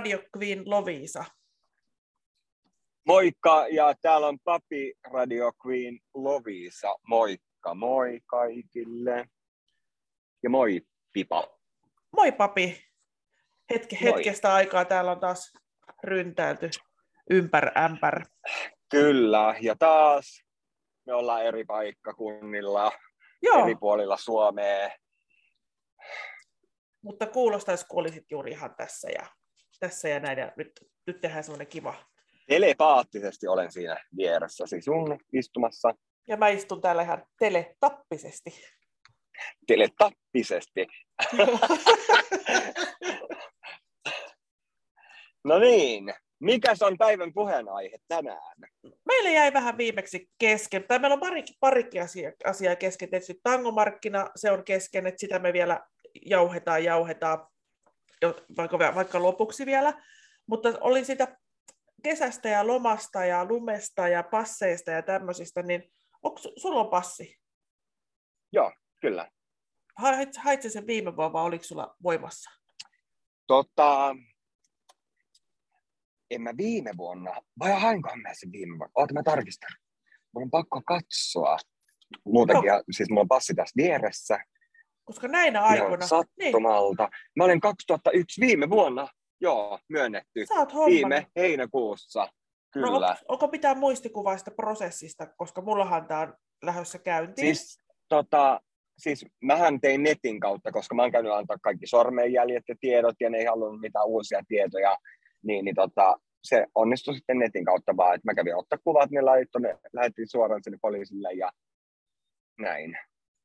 Radio Queen Lovisa. Moikka, ja täällä on Papi Radio Queen Lovisa. Moikka, moi kaikille. Ja moi Pipa. Moi Papi. Hetke, Moi. hetkestä aikaa täällä on taas ryntäilty ympär ämpär. Kyllä, ja taas me ollaan eri paikkakunnilla, Joo, eri puolilla Suomea. mutta kuulostaisi, kun olisit juuri ihan tässä ja, tässä ja näin. Ja nyt, nyt tehdään semmoinen kiva. Telepaattisesti olen siinä vieressäsi sun istumassa. Ja mä istun täällä ihan teletappisesti. Teletappisesti. No niin, mikäs on päivän puheenaihe tänään? Meillä jäi vähän viimeksi kesken, tai meillä on pari, parikin asia, asiaa kesken. Tietysti tangomarkkina, se on kesken, että sitä me vielä jauhetaan, jauhetaan, vaikka, vaikka lopuksi vielä. Mutta oli sitä kesästä ja lomasta ja lumesta ja passeista ja tämmöisistä, niin onko su- sulla on passi? Joo, kyllä. Hait, hait sen viime vuonna vai oliko sulla voimassa? Tota, en mä viime vuonna, vai hainkohan mä sen viime vuonna? Oota, mä tarkistan. Mun on pakko katsoa. Muutenkin, ja, siis mulla on passi tässä vieressä. Koska näinä aikoina, niin, sattumalta. Mä olin 2001 viime vuonna, joo, myönnetty. sä oot hommannut. Viime heinäkuussa, No, kyllä. onko, onko mitään muistikuvaa sitä prosessista, koska mullahan tämä on lähdössä käyntiin. Siis, tota, siis mähän tein netin kautta, koska mä oon käynyt antaa kaikki sormenjäljet ja tiedot, ja ne ei halunnut mitään uusia tietoja, niin, niin tota, se onnistui sitten netin kautta vaan, että mä kävin ottaa kuvat, ne laittoi, ne lähetin suoraan sinne poliisille ja näin.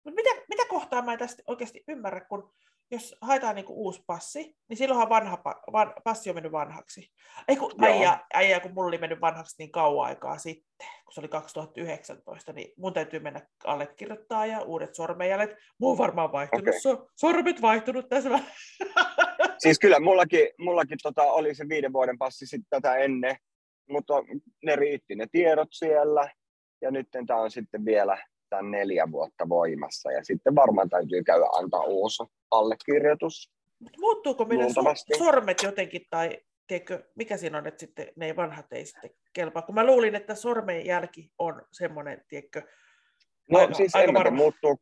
Mut mitä, mitä kohtaa mä en tästä oikeasti ymmärrä, kun jos haetaan niinku uusi passi, niin silloinhan vanha, van, passi on mennyt vanhaksi. Ei kun, äijä, äijä, kun mulla oli mennyt vanhaksi niin kauan aikaa sitten, kun se oli 2019, niin mun täytyy mennä allekirjoittaa ja uudet sormenjäljet. Mun on varmaan vaihtunut, Okei. so, sormet vaihtunut tässä. Siis kyllä mullakin, mullakin tota, oli se viiden vuoden passi sitten tätä ennen, mutta ne riitti ne tiedot siellä, ja nyt tämä on sitten vielä tämän neljä vuotta voimassa, ja sitten varmaan täytyy käydä antaa uusi allekirjoitus. Muuttuuko meidän so, sormet jotenkin, tai tiedätkö, mikä siinä on, että sitten ne vanhat ei sitten kelpaa? Kun mä luulin, että sormenjälki on semmoinen, tiedätkö, No Aika- siis aika en varma. muuttuu,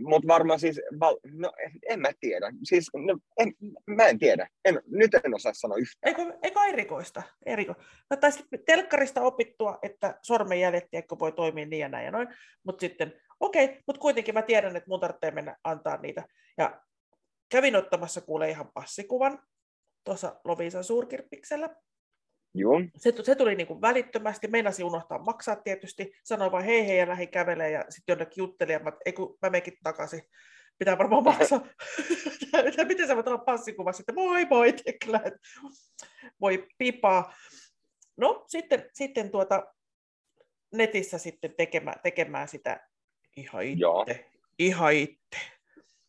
mutta varmaan siis, no en, mä tiedä, siis no, en, mä en tiedä, en, nyt en osaa sanoa yhtään. Eikö, eikö erikoista? Eriko. No, tai telkkarista opittua, että sormenjäljet tiedätkö, voi toimia niin ja näin ja noin, mutta sitten, okei, okay, mutta kuitenkin mä tiedän, että mun tarvitsee mennä antaa niitä. Ja kävin ottamassa kuule ihan passikuvan tuossa Loviisan suurkirppiksellä. Joo, Se, se tuli niin kuin välittömästi, meinasi unohtaa maksaa tietysti, sanoi vaan hei hei ja lähdin kävelee ja sitten jonnekin juttelin, ja mä, ei kun mä menkin takaisin, pitää varmaan maksaa. Ja Miten sä voit olla passikuvassa, että moi moi Tekla, että voi pipaa. No sitten, sitten tuota, netissä sitten tekemään, tekemään sitä ihan Joo. itse. Ihan itse.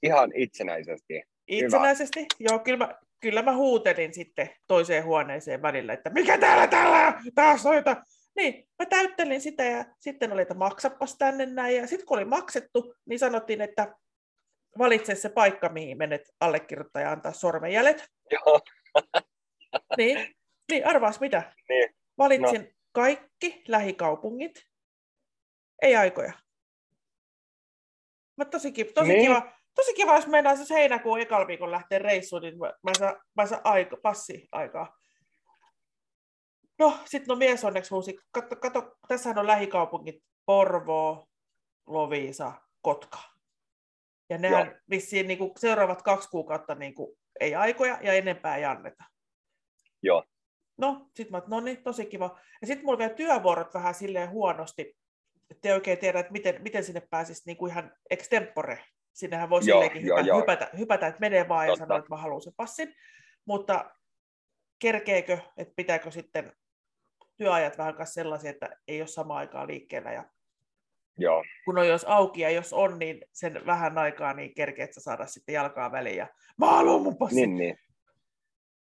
ihan itsenäisesti. Itsenäisesti, joo, kyllä mä, kyllä mä huutelin sitten toiseen huoneeseen välillä, että mikä täällä täällä on? taas noita. Niin, mä täyttelin sitä ja sitten oli, että maksapas tänne näin. Ja sitten kun oli maksettu, niin sanottiin, että valitse se paikka, mihin menet allekirjoittaa ja antaa sormenjäljet. Joo, Niin, niin arvaas mitä? Niin. Valitsin no. kaikki lähikaupungit, ei aikoja. Mä tosi, kiva, tosi, Niin. kiva, tosi kiva, jos mennään siis heinäkuun ekalla viikon lähtee reissuun, niin mä, mä saan, mä saan aika, passi aikaa. No, sitten no mies onneksi huusi, kato, kato, tässähän on lähikaupungit Porvoo, Loviisa, Kotka. Ja nehän Joo. vissiin niin kuin seuraavat kaksi kuukautta niin kuin, ei aikoja ja enempää ei anneta. Joo. No, sit mä, no niin, tosi kiva. Ja sitten mulla vielä työvuorot vähän silleen huonosti, että ei oikein tiedä, että miten, miten sinne pääsisi niin kuin ihan extempore. Sinnehän voi Joo, silleenkin joo, hypätä, joo. hypätä, hypätä, että menee vaan ja Totta. sanoo, että mä haluan sen passin. Mutta kerkeekö, että pitääkö sitten työajat vähän kanssa sellaisia, että ei ole sama aikaa liikkeellä ja joo, kun on jos auki ja jos on, niin sen vähän aikaa niin kerkeet sä saada sitten jalkaa väliin ja mä haluan mun passin. niin, niin.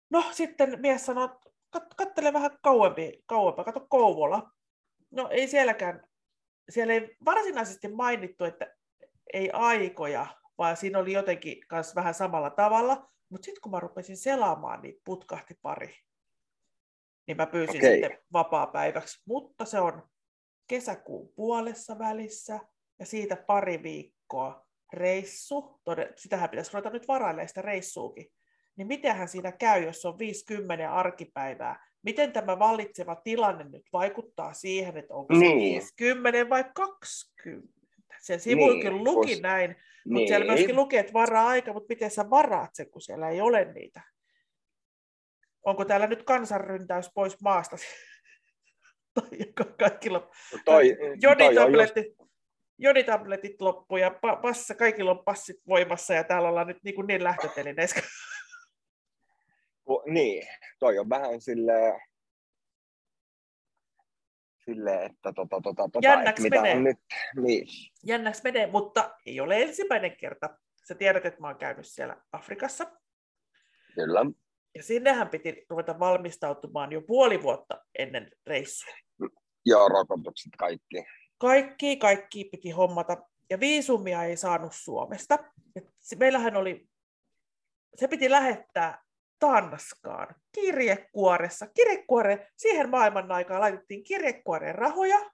No sitten mies sanoi, että kat, kattele vähän kauempi, kauempaa, kato Kouvola. No ei sielläkään, siellä ei varsinaisesti mainittu, että ei aikoja, vaan siinä oli jotenkin kanssa vähän samalla tavalla, Mutta sitten kun mä rupesin selaamaan, niin putkahti pari. Niin mä pyysin Okei. sitten vapaa-päiväksi. Mutta se on kesäkuun puolessa välissä ja siitä pari viikkoa reissu. Tode, sitähän pitäisi ruveta nyt varailemaan sitä reissuukin. Niin mitenhän siinä käy, jos on 50 arkipäivää? Miten tämä vallitseva tilanne nyt vaikuttaa siihen, että onko se Niin. 50 vai 20? Sen sivuikin Niin, luki kus- näin, mutta Niin. siellä myöskin lukee, että varaa aika, mutta miten sä varaat sen, kun siellä ei ole niitä? Onko täällä nyt kansanryntäys pois maasta? kaikilla Toi, toi on just, joditabletit, joditabletit loppu ja pa- passa, kaikilla on passit voimassa ja täällä ollaan nyt niin, kuin niin lähtötelineissä. niin, toi on vähän silleen, silleen että tota, tota, tota, Jännäks että mitä menee. on nyt, niin, Jännäksi menee, mutta ei ole ensimmäinen kerta. Sä tiedät, että mä oon käynyt siellä Afrikassa. kyllä, Ja sinnehän piti ruveta valmistautumaan jo puoli vuotta ennen reissua. joo, rokotukset kaikki, Kaikki, kaikki piti hommata. Ja viisumia ei saanut Suomesta. Et meillähän oli, se piti lähettää Tanskaan kirjekuoressa. Kirjekuore, siihen maailman aikaan laitettiin kirjekuoreen rahoja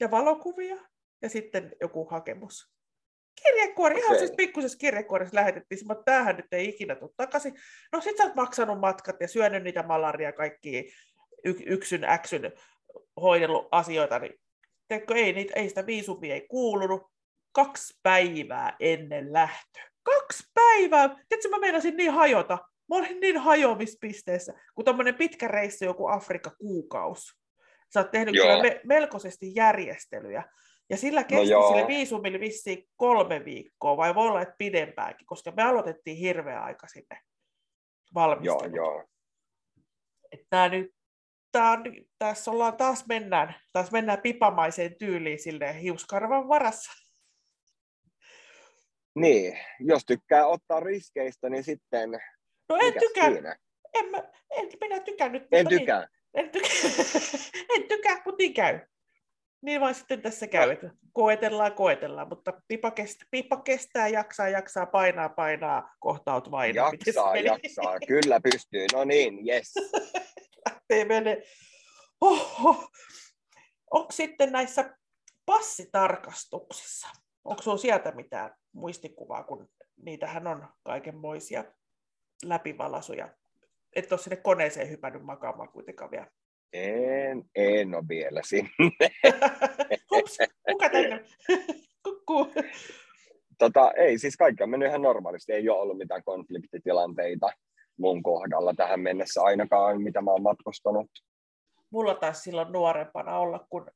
ja valokuvia ja sitten joku hakemus. Kirjekuori, ihan Okei. siis pikkusessa kirjekuoressa lähetettiin, mutta tämähän nyt ei ikinä tule takaisin. No sit sä oot maksanut matkat ja syönyt niitä malaria kaikki yksyn äksyn hoidellut asioita, niin teekö, ei, niitä, ei sitä viisumia ei kuulunut. Kaksi päivää ennen lähtö. Kaksi päivää! Tiedätkö, mä meinasin niin hajota. Mä olin niin hajoamispisteessä, kun tämmöinen pitkä reissu, joku Afrikka kuukaus. Sä oot tehnyt Joo. kyllä me, melkoisesti järjestelyjä. Ja sillä kesti joo. sille viisumille vissiin kolme viikkoa, vai voi olla, että pidempäänkin, koska me aloitettiin hirveä aika sinne joo, valmisteluun. joo, Tää nyt, tää tässä ollaan taas mennään, taas mennään pipamaiseen tyyliin sille hiuskarvan varassa. niin, jos tykkää ottaa riskeistä, niin sitten, No en siinä, en, mä, en minä tykännyt. en mutta tykkää, Niin, en, tykkää en tykkää, mutta niin käy. Niin vaan sitten tässä käy, että koetellaan, koetellaan, mutta pipa kestää, pipa kestää jaksaa, jaksaa, painaa, painaa, kohtaut vain. jaksaa, jaksaa, kyllä pystyy, no niin, yes, Lähtee mene. Oho. Onko sitten näissä passitarkastuksissa, onko sinulla sieltä mitään muistikuvaa, kun niitähän on kaikenmoisia läpivalasuja. Et ole sinne koneeseen hypännyt makaamaan kuitenkaan vielä. en, en ole vielä sinne. Hups, kuka tänne? Kukkuu. Tota, ei, siis kaikki on mennyt ihan normaalisti. Ei ole ollut mitään konfliktitilanteita mun kohdalla tähän mennessä ainakaan, mitä mä oon matkustanut. Mulla taisi silloin nuorempana olla, kun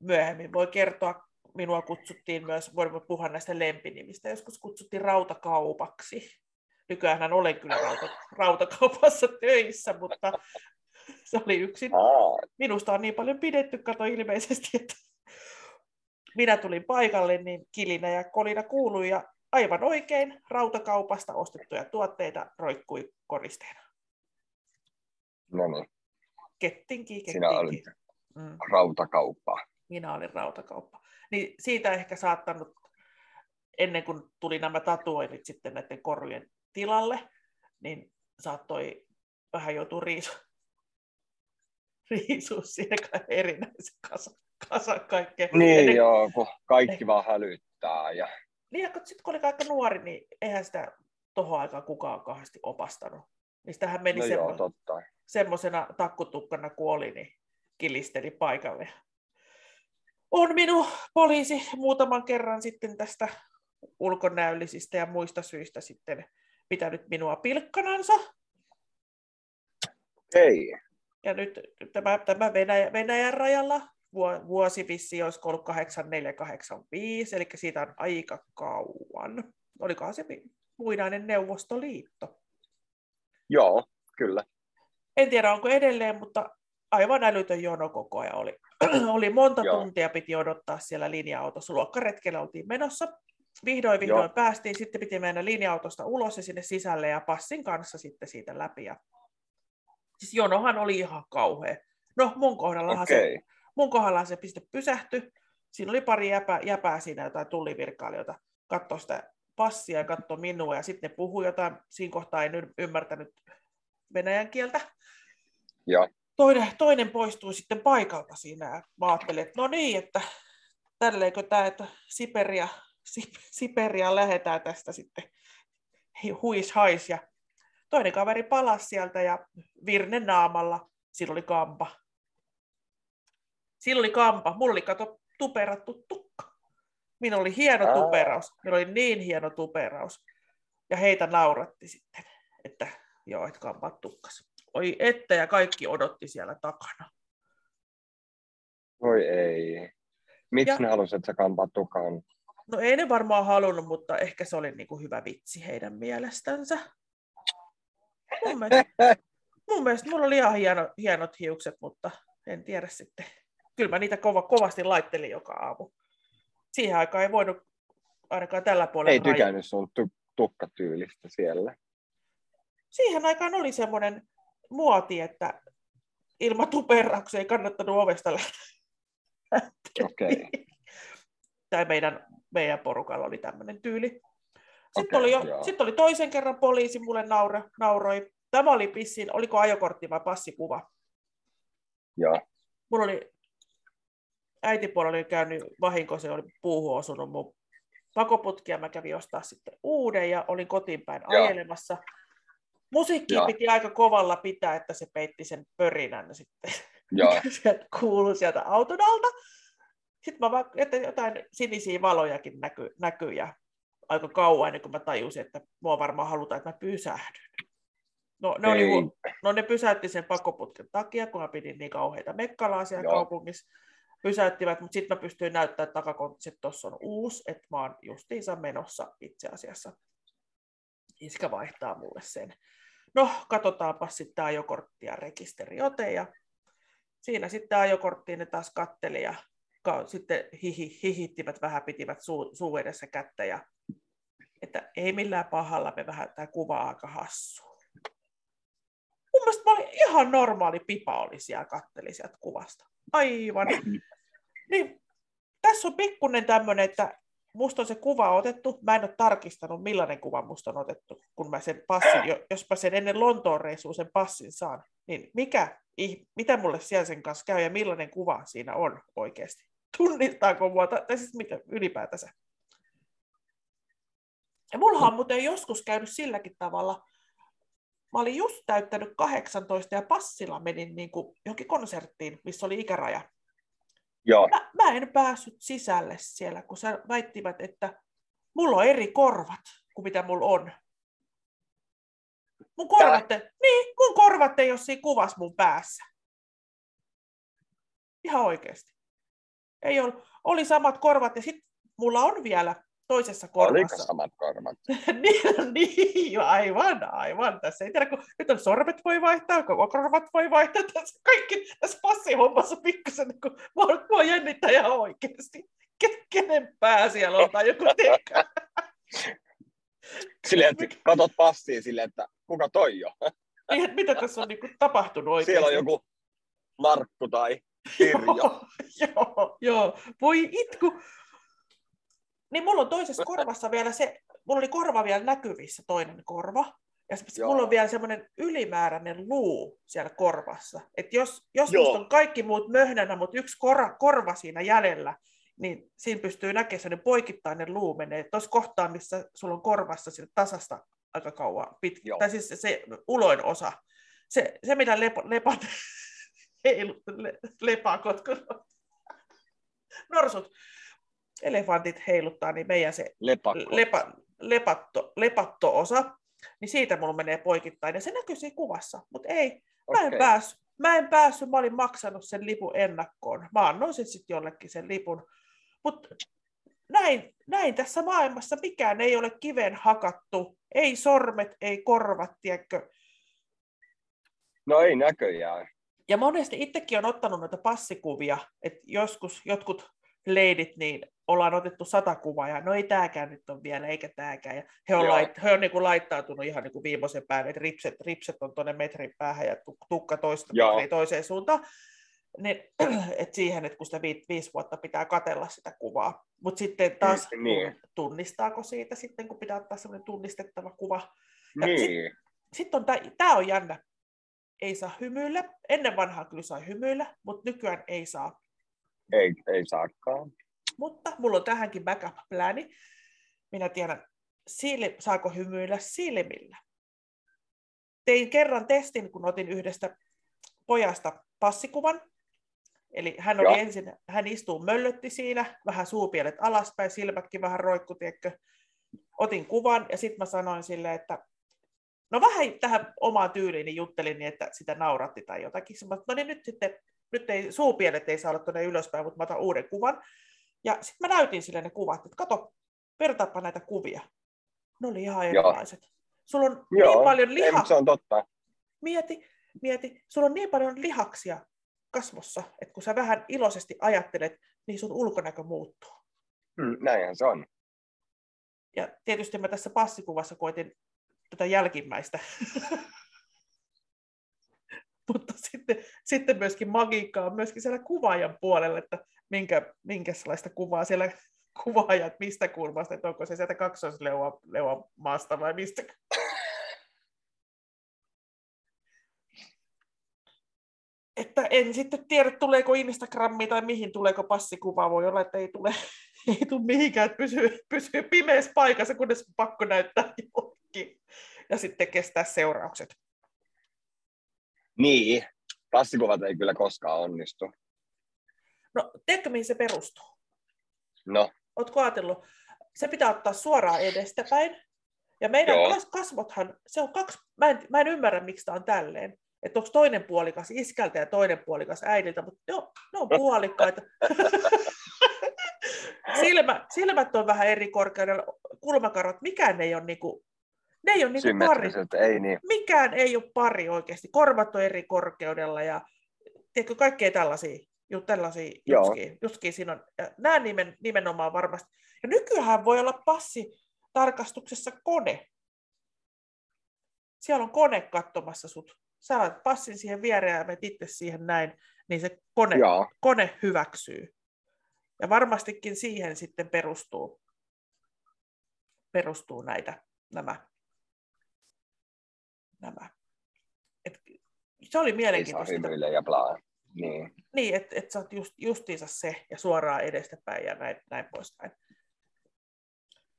myöhemmin voi kertoa, minua kutsuttiin myös, voimme puhua näistä lempinimistä, joskus kutsuttiin rautakaupaksi. Nykyään olen kyllä rauta, rautakaupassa töissä, mutta se oli yksin. Minusta on niin paljon pidetty, kato ilmeisesti, että minä tulin paikalle, niin kilinä ja kolina kuului ja aivan oikein rautakaupasta ostettuja tuotteita roikkui koristeena. no niin, Kettinki, sinä olit kettinki. Mm. rautakauppa. minä olin rautakauppa. Niin siitä ehkä saattanut, ennen kuin tuli nämä tatuoinnit sitten näiden korujen tilalle, niin saattoi vähän joutua riisu, riisua siinä kai erinäisen kasa, kasa kaikkea. Niin Ennen- joo, kun kaikki vaan hälyttää. Ja... Niin, ja sitten kun oli aika nuori, niin eihän sitä tohon aikaan kukaan kauheasti opastanut. Niin sitähän meni No semmo- joo, totta. semmoisena takkutukkana kuoli, niin kilisteli paikalle. On minun poliisi muutaman kerran sitten tästä ulkonäöllisistä ja muista syistä sitten pitänyt minua pilkkanansa. Ei, Ja nyt tämä, tämä Venäjä, Venäjän rajalla vuo- vuosi vissi olisiko ollut 8485, eli siitä on aika kauan. Olikohan se muinainen Neuvostoliitto? joo, kyllä. En tiedä, onko edelleen, mutta aivan älytön jono koko ajan oli. oli monta Joo. tuntia piti odottaa siellä linja-autossa. Luokkaretkellä oltiin menossa. Vihdoin vihdoin Joo. päästiin, sitten piti mennä linja-autosta ulos ja sinne sisälle ja passin kanssa sitten siitä läpi. Ja... Siis jonohan oli ihan kauhea. No mun kohdallahan se, Okei, mun kohdallahan se piste pysähtyi. Siinä oli pari jäpää, jäpää siinä jotain tullivirkailijoita. Katso sitä passia ja katsoi minua ja sitten ne puhui jotain, siinä kohtaa en ymmärtänyt venäjän kieltä. Joo. Toinen, toinen poistui sitten paikalta siinä ja mä ajattelin, että no niin, että tälleenkö tämä, että Siperia, Sip, Siperia lähetään tästä sitten huis hais ja toinen kaveri palasi sieltä ja virne naamalla, sillä oli kampa. Sillä oli kampa, mulla oli kato tuperattu tukka. Minulla oli hieno tuperaus, minulla oli niin hieno tuperaus. Ja heitä nauratti sitten, että joo, et kampat tukkas. Oi että, ja kaikki odotti siellä takana. Voi ei. Miksi Ja- ne halusivat, että sä kampaat tukaan? No ei ne varmaan halunnut, mutta ehkä se oli niin kuin hyvä vitsi heidän mielestänsä. Mun mielestä, mun mielestä mulla oli ihan hieno, hienot hiukset, mutta en tiedä sitten. Kyllä mä niitä kova, kovasti laittelin joka aamu. Siihen aikaan ei voinut ainakaan tällä puolella Ei tykännyt sun tu- tukkatyylistä siellä. Siihen aikaan oli semmoinen muoti, että ilman tuperauksia ei kannattanut ovesta lähteä. Okei. tai meidän, meidän porukalla oli tämmöinen tyyli. Sitten, Okei, oli jo, sitten oli toisen kerran poliisi mulle naura, nauroi. Tämä oli pissin, oliko ajokortti vai passikuva. Joo. Mulla oli, äitipuolella oli käynyt vahinko, se oli puuhun osunut mun pakoputkia. Mä kävin ostaa sitten uuden ja olin kotiin päin Joo. ajelemassa. Musiikkia Joo. piti aika kovalla pitää, että se peitti sen pörinän sitten. Joo. sieltä kuului sieltä auton alta. Sitten mä vaan, että jotain sinisiä valojakin näkyy, näkyy ja aika kauan ennen kuin mä tajusin, että mua varmaan halutaan, että mä pysähdyn. No ne, oli, hu- no ne pysäytti sen pakoputken takia, kun mä pidin niin kauheita mekkalaa siellä Joo. kaupungissa. Pysäyttivät, mutta sitten mä pystyin näyttämään takakontissa, että tuossa on uusi, että mä oon justiinsa menossa itse asiassa. Iskä vaihtaa mulle sen. No, katsotaanpa sitten ajokortti ja rekisteriote ja siinä sitten ajokorttiin ne taas katteli ja ka- sitten hihi, hihittivät vähän, pitivät suu, suu edessä kättä ja että ei millään pahalla, me vähän tämä kuva aika hassu. Mun mielestä mä olin ihan normaali pipa oli siellä, katteli sieltä kuvasta. Aivan. Niin, tässä on pikkunen tämmöinen, että musta on se kuva otettu. Mä en ole tarkistanut, millainen kuva musta on otettu, kun mä sen passin, jo- jos mä sen ennen Lontoon reissuun sen passin saan, niin mikä, mitä mulle siellä sen kanssa käy ja millainen kuva siinä on oikeasti? Tunnistaako mua, tai siis mitä ylipäätänsä? Ja mulla on muuten joskus käynyt silläkin tavalla, mä olin just täyttänyt 18 ja passilla menin niin kuin johonkin konserttiin, missä oli ikäraja Joo. mä, mä en päässyt sisälle siellä, kun sä väittivät, että mulla on eri korvat kuin mitä mulla on. Mun korvat, ei- niin, mun korvat ei ole siinä kuvassa mun päässä. Ihan oikeasti. Ei ollut, oli samat korvat ja sitten mulla on vielä toisessa Oliko korvassa. samat korvat? niin, niin, aivan, aivan. Tässä ei tiedä, kun nyt on sormet voi vaihtaa, koko korvat voi vaihtaa. Tässä kaikki tässä passihommassa pikkusen, kun mua, mua jännittää ihan oikeasti. Ke- Kenen pää siellä on tai joku tekee. Silleen, että katot passiin silleen, että kuka toi jo? Niin, mitä tässä on niin kuin, tapahtunut oikeasti. Siellä on joku Markku tai Pirjo. Joo, joo, voi itku. Niin mulla on toisessa korvassa vielä se, mulla oli korva vielä näkyvissä toinen korva, ja sit Joo. mulla on vielä semmoinen ylimääräinen luu siellä korvassa. Että jos, jos musta on kaikki muut möhnänä, mutta yksi korva, korva siinä jäljellä, niin siinä pystyy näkemään semmoinen poikittainen luu menee tuossa kohtaa, missä sulla on korvassa sille tasasta aika kauan pitkä, Joo. tai siis se, se uloin osa. Se, se mitä lepo, lepat, heilut, le, lepakot, kun norsut, elefantit heiluttaa, niin meidän se lepa, lepatto, lepatto-osa, niin siitä mulla menee poikittain. Ja se näkyy siinä kuvassa, mutta ei, mä en päässyt. Mä en päässyt, mä olin maksanut sen lipun ennakkoon. Mä annoin sitten sit jollekin sen lipun. Mutta näin, näin tässä maailmassa mikään ei ole kiven hakattu. Ei sormet, ei korvat, tiedätkö. No ei näköjään. Ja monesti itsekin on ottanut noita passikuvia, että joskus jotkut leidit, niin ollaan otettu sata kuvaa, ja no ei tääkään nyt on vielä, eikä tääkään. Ja he on, Joo. lait, he on niin kuin laittautunut ihan niin kuin viimeisen päälle, että ripset, ripset on tuonne metrin päähän ja tu- tukka toista metriä toiseen suuntaan. niin, et siihen, että kun sitä vi, viisi vuotta pitää katella sitä kuvaa. Mutta sitten taas Mm, niin. tunnistaako siitä sitten, kun pitää ottaa semmoinen tunnistettava kuva. Ja Niin, sit- Sitten on tämä on jännä. Ei saa hymyillä. Ennen vanhaa kyllä sai hymyillä, mutta nykyään ei saa. ei, ei saakaan. Mutta mulla on tähänkin backup-plääni. Minä tiedän, siili, saako hymyillä silmillä. Tein kerran testin, kun otin yhdestä pojasta passikuvan. Eli hän, oli Joo. ensin, hän istuu möllötti siinä, vähän suupielet alaspäin, silmätkin vähän roikku, tiedätkö. Otin kuvan ja sitten mä sanoin sille, että no vähän tähän omaan tyyliini juttelin, niin että sitä nauratti tai jotakin. Mä, no niin nyt sitten, nyt ei, suupielet ei saa olla tuonne ylöspäin, mutta mä otan uuden kuvan. Ja sitten mä näytin sille ne kuvat, että kato, vertaapa näitä kuvia. Ne oli ihan Joo. erilaiset. Sulla on Joo, niin paljon lihaa. se on totta. Mieti, mieti, sulla on niin paljon lihaksia kasvossa, että kun sä vähän iloisesti ajattelet, niin sun ulkonäkö muuttuu. Mm, näinhän se on. Ja tietysti mä tässä passikuvassa koitin tätä jälkimmäistä. Mutta sitten, sitten myöskin magiikkaa on myöskin siellä kuvaajan puolella, että minkä, minkä sellaista kuvaa siellä kuvaajat, mistä kulmasta, että onko se sieltä kaksoisleua maasta vai mistä. Että en sitten tiedä, tuleeko Instagramiin tai mihin tuleeko passikuva. Voi olla, että ei tule, ei tule mihinkään, että pysyy, pysyy pimeässä paikassa, kunnes pakko näyttää jollekin. Ja sitten kestää seuraukset. Niin, passikuvat ei kyllä koskaan onnistu. No, tiedätkö mihin se perustuu? No, Oletko ajatellut? Se pitää ottaa suoraan edestäpäin. Ja meidän Joo. kas- kasvothan, se on kaksi, mä en, mä en ymmärrä, miksi tämä on tälleen. Että onko toinen puolikas iskältä ja toinen puolikas äidiltä, mutta ne on, ne on puolikkaita. Silmä, silmät on vähän eri korkeudella, kulmakarvat, mikään ei ole niinku, ne ei ole niinku pari. ei niin. Mikään ei ole pari oikeasti. Korvat on eri korkeudella ja tiedätkö, kaikkea tällaisia, ju, tällaisia jutskiä siinä on. Ja nämä nimen, nimenomaan varmasti. Ja nykyään voi olla passi tarkastuksessa kone. Siellä on kone katsomassa sut. Sä laitat passin siihen viereen ja menet itse siihen näin, niin se kone, Joo, kone hyväksyy. Ja varmastikin siihen sitten perustuu, perustuu näitä, nämä. Nämä. Et, se oli mielenkiintoista. ja bla. Niin. Niin, että et sä oot just, justiinsa se ja suoraan edestäpäin ja näin, näin poispäin.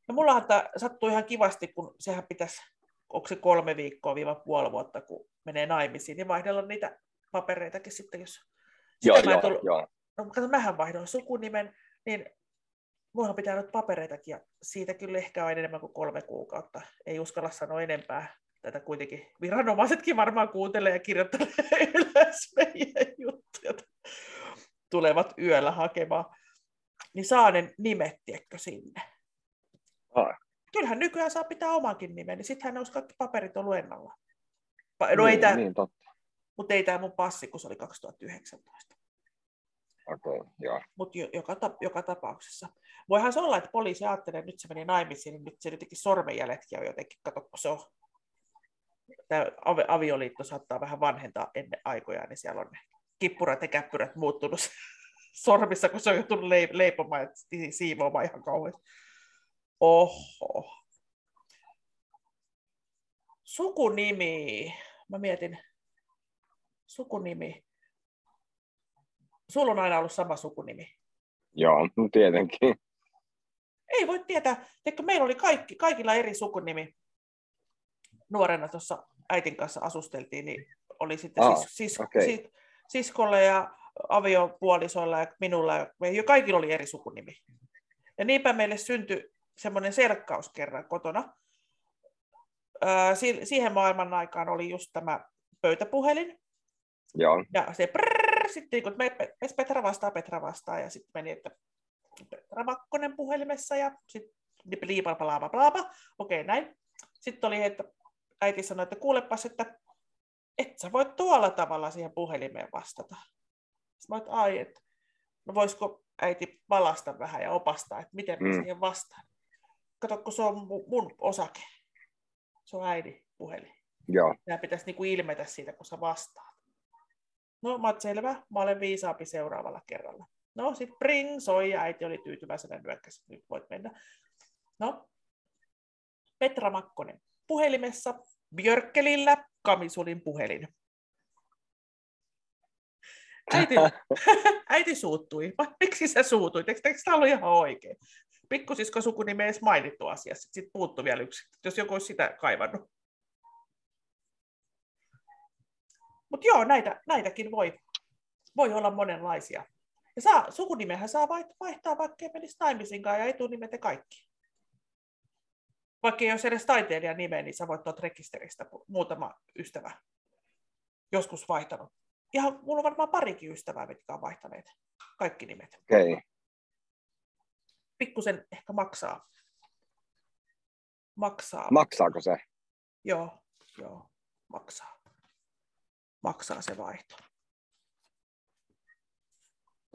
Ja mullahan tämä sattuu ihan kivasti, kun sehän pitäisi, onko se kolme viikkoa viiva puoli vuotta, kun menee naimisiin, niin vaihdella niitä papereitakin sitten, jos... Joo, Sitä joo, tullut- joo. No, kato, mähän vaihdoin sukunimen, niin mulla pitää nyt papereitakin, ja siitä kyllä ehkä on enemmän kuin kolme kuukautta. Ei uskalla sanoa enempää. Tätä kuitenkin viranomaisetkin varmaan kuuntelee ja kirjoittelee ylös meidän juttuja. Tulevat yöllä hakemaan. Niin saa ne nimet, tiedätkö, sinne. Ai. Kyllähän nykyään saa pitää omankin nimen, niin sittenhän ne olisi kaikki paperit ollut ennalla. No ei niin, tämä, niin, totta. mutta ei tämä mun passi, kun se oli 2019. Okei, okay, mutta joka, joka tapauksessa. Voihan se olla, että poliisi ajattelee, että nyt se meni naimisiin, niin nyt se jotenkin sormenjäljetkin on jotenkin, kato, kun se on. Tämä avi- avioliitto saattaa vähän vanhentaa ennen aikoja, niin siellä on ne kippurat ja käppyrät muuttunut sormissa, kun se on joutunut leip- leipomaan ja si- siivoamaan ihan kauheasti. Oho. Sukunimi. Mä mietin. Sukunimi. Sulla on aina ollut sama sukunimi. Joo, no tietenkin. Ei voi tietää. Teikö, meillä oli kaikki, kaikilla eri sukunimi. Nuorena tuossa äitin kanssa asusteltiin, niin oli sitten Aa, sis, sis, okei. sis, siskolle ja aviopuolisoilla ja minulla. Ja jo kaikilla oli eri sukunimi. Ja niinpä meille syntyi semmoinen selkkaus kerran kotona. Öö, si- siihen maailman aikaan oli just tämä pöytäpuhelin, Joo, ja se prrrr, sitten kun me, Petra vastaa, Petra vastaa, ja sitten meni, että Petra Makkonen puhelimessa, ja sitten liipa, blaaba, blaaba, okei näin. Sitten oli, että äiti sanoi, että kuulepas, että et sä voi tuolla tavalla siihen puhelimeen vastata. Sitten mä että ai, että no voisiko äiti valasta vähän ja opastaa, että miten mä Mm. siihen vastaan. Kato, kun se on mu- mun osake. Se on äidin puhelin. joo. Nämä pitäisi niinku ilmetä siitä, kun sä vastaat. No, mä oon selvä, mä olen viisaampi seuraavalla kerralla. No, sit bring, soi, ja äiti oli tyytyväisenä nyökkäsi, nyt voit mennä. No, Petra Makkonen puhelimessa, Björkkelillä Kamisulin puhelin. Äiti, äiti suuttui. Miksi sä suutuit? Eikö, eikö tämä ollut ihan oikein? Pikkusisko sukunimi edes mainittu asiassa. Sitten puuttuu vielä yksi, jos joku olisi sitä kaivannut. Mutta joo, näitä, näitäkin voi, voi olla monenlaisia. Ja saa, sukunimehän saa vaihtaa, vaikka ei menisi naimisinkaan ja etunimet ja kaikki. Vaikka ei olisi edes taiteilijan nimeä, niin sä voit tuolta rekisteristä muutama ystävä joskus vaihtanut. Ihan, mulla on varmaan parikin ystävää, mitkä on vaihtaneet kaikki nimet. Okei. Okay. Pikkusen ehkä maksaa. Maksaa. Maksaako se? Joo, joo, maksaa. Maksaa se vaihto.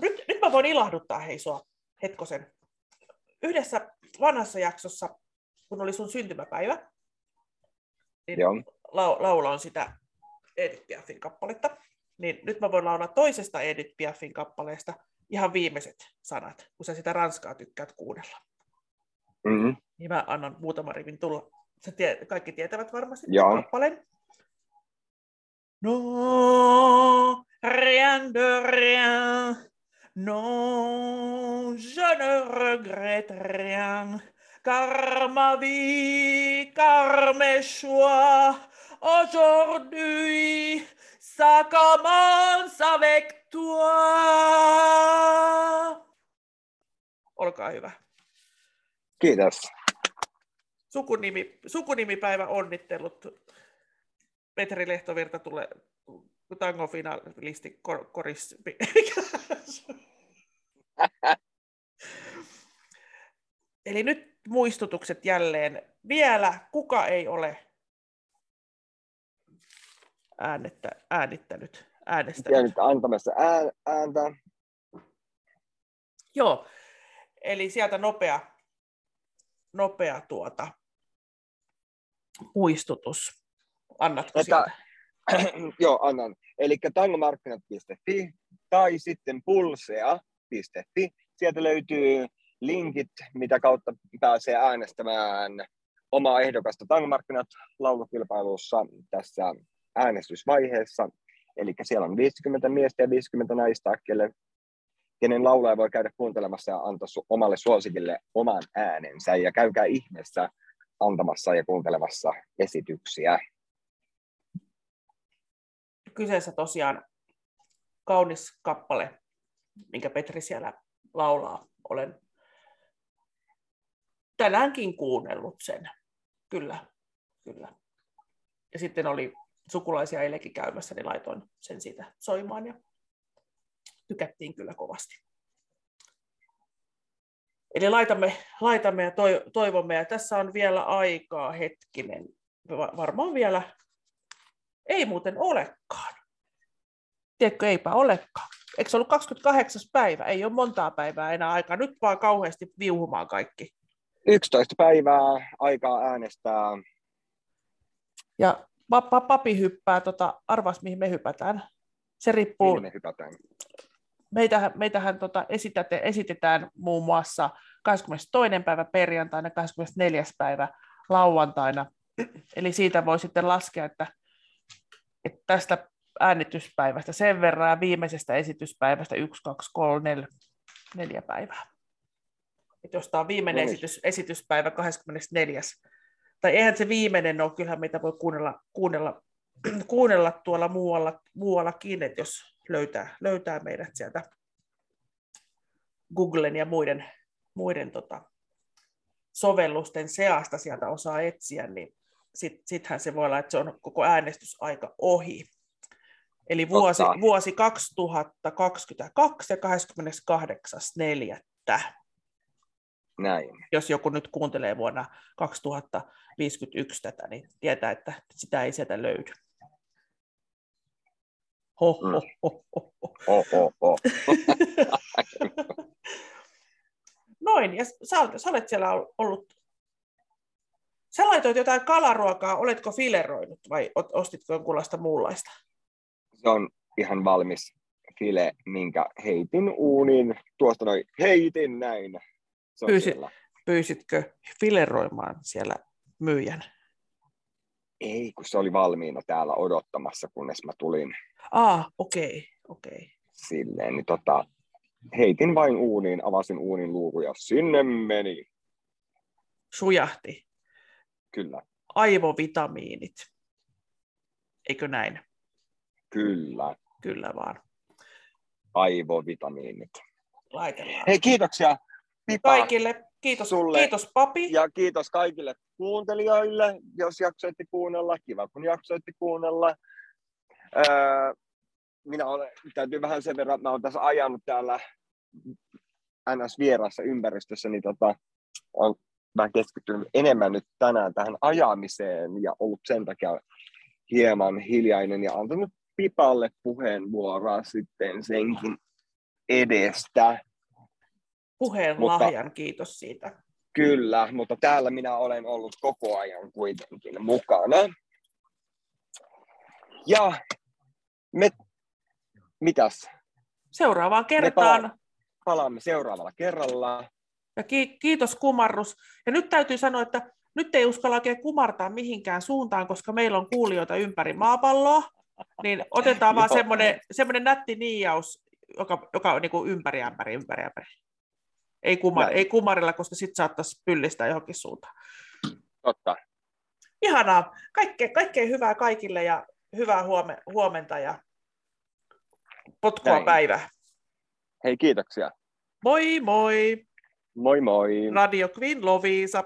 Nyt, nyt mä voin ilahduttaa hei sua hetkosen. Yhdessä vanhassa jaksossa, kun oli sun syntymäpäivä, niin Joo. lau, lauloin sitä Edith Piafin kappaletta. Niin nyt mä voin laulaa toisesta Edith Piafin kappaleesta ihan viimeiset sanat, kun sä sitä ranskaa tykkäät kuunnella. Mm-hmm. Niin mä annan muutaman rivin tulla. Sä tie, kaikki tietävät varmasti Joo. kappaleen. No, rien de rien. Non, je ne regrette rien. Car ma vie, car mes choix, aujourd'hui, ça commence avec toi. Olkaa hyvä. Kiitos. Sukunimi, sukunimipäivä onnittelut. Petri Lehtovirta tulee tango finalisti kor, koris. Eli nyt muistutukset jälleen. Vielä kuka ei ole äänettä, äänittänyt, äänestänyt. Ja nyt antamassa ään, ääntä. Joo, eli sieltä nopea, nopea tuota, muistutus. Annatko Että- sieltä? Joo, annan. Eli tangomarkkinat.fi tai sitten pulsea.fi. Sieltä löytyy linkit, mitä kautta pääsee äänestämään omaa ehdokasta tangomarkkinat laulukilpailussa tässä äänestysvaiheessa. Eli siellä on 50 miestä ja 50 naista, kelle, kenen laulaja voi käydä kuuntelemassa ja antaa su- omalle suosikille oman äänensä. Ja käykää ihmeessä antamassa ja kuuntelemassa esityksiä. kyseessä tosiaan kaunis kappale, minkä Petri siellä laulaa. Olen tänäänkin kuunnellut sen. Kyllä, kyllä. Ja sitten oli sukulaisia eilenkin käymässä, niin laitoin sen siitä soimaan ja tykättiin kyllä kovasti. Eli laitamme, laitamme ja toi- toivomme, ja tässä on vielä aikaa hetkinen, Va- varmaan vielä ei muuten olekaan. Tiedätkö, eipä olekaan. Eikö se ollut 28. päivä? Ei ole montaa päivää enää aikaa. Nyt vaan kauheasti viuhumaan kaikki. 11 päivää aikaa äänestää. Ja pappa, papi hyppää, tota, arvas mihin me hypätään. Se riippuu, Mihin me hypätään. meitähän, meitähän tota esitäte, esitetään muun muassa 22. päivä perjantaina, 24. päivä lauantaina. Eli siitä voi sitten laskea, että, että tästä äänityspäivästä sen verran ja viimeisestä esityspäivästä 1, 2, 3, 4, neljä päivää. Et jos tämä on viimeinen No niin. esitys, esityspäivä 24. Tai eihän se viimeinen ole, kyllähän meitä voi kuunnella, kuunnella, kuunnella tuolla muualla, muuallakin, että jos löytää, löytää meidät sieltä Googlen ja muiden, muiden tota, sovellusten seasta sieltä osaa etsiä, niin sit, sittenhän se voi olla, että se on koko äänestysaika ohi. Eli vuosi, Totta. vuosi 2022 ja 28.4. Näin. Jos joku nyt kuuntelee vuonna 2051 tätä, niin tietää, että sitä ei sieltä löydy. Ho, ho, Mm. ho, ho, ho. Oh. Noin, ja sä, sä olet siellä ollut, sä laitoit jotain kalaruokaa, oletko fileroinut vai ostitko jonkunlaista muunlaista? Se on ihan valmis file, minkä heitin uuniin. Tuosta noin heitin näin. Se Pyysi- siellä. Pyysitkö fileroimaan siellä myyjän? Ei, kun se oli valmiina täällä odottamassa, kunnes mä tulin Ah, okei, okei. silleen. Niin tota, heitin vain uuniin, avasin uunin luukun ja sinne meni. Sujahti. Kyllä, Aivovitamiinit. Eikö näin? kyllä. Kyllä vaan. Aivovitamiinit. Laitellaan. Hei, kiitoksia Pipa. Kaikille. Kiitos, Sulle. kiitos papi. Ja kiitos kaikille kuuntelijoille, jos jaksoitte kuunnella. Kiva, kun jaksoitte kuunnella. Öö, minä olen, täytyy vähän sen verran, mä olen tässä ajanut täällä NS-vierassa ympäristössä, niin tota, on vähän keskittynyt enemmän nyt tänään tähän ajamiseen ja ollut sen takia hieman hiljainen ja antanut Pipalle puheenvuoroa sitten senkin edestä. Puheen Mutta- lahjan, kiitos siitä. Kyllä, mutta täällä minä olen ollut koko ajan kuitenkin mukana. Ja me, mitäs, Seuraavaan kertaan. palaamme seuraavalla kerralla. Ja ki- kiitos kumarrus. Ja nyt täytyy sanoa, että nyt ei uskalla oikein kumartaa mihinkään suuntaan, koska meillä on kuulijoita ympäri maapalloa. Niin otetaan vaan semmoinen, semmoinen nätti niijaus, joka, joka on niin kuin ympäri, ämpäri, ympäri, ämpäri. Ei, kumar, ei kumarilla, koska sitten saattaisi pyllistää johonkin suuntaan. Totta. Ihanaa. Kaikkea, kaikkea hyvää kaikille ja hyvää huome, huomenta ja potkua Näin. päivää. Hei, kiitoksia. Moi moi! Moi moi. Radio Queen Lovisa.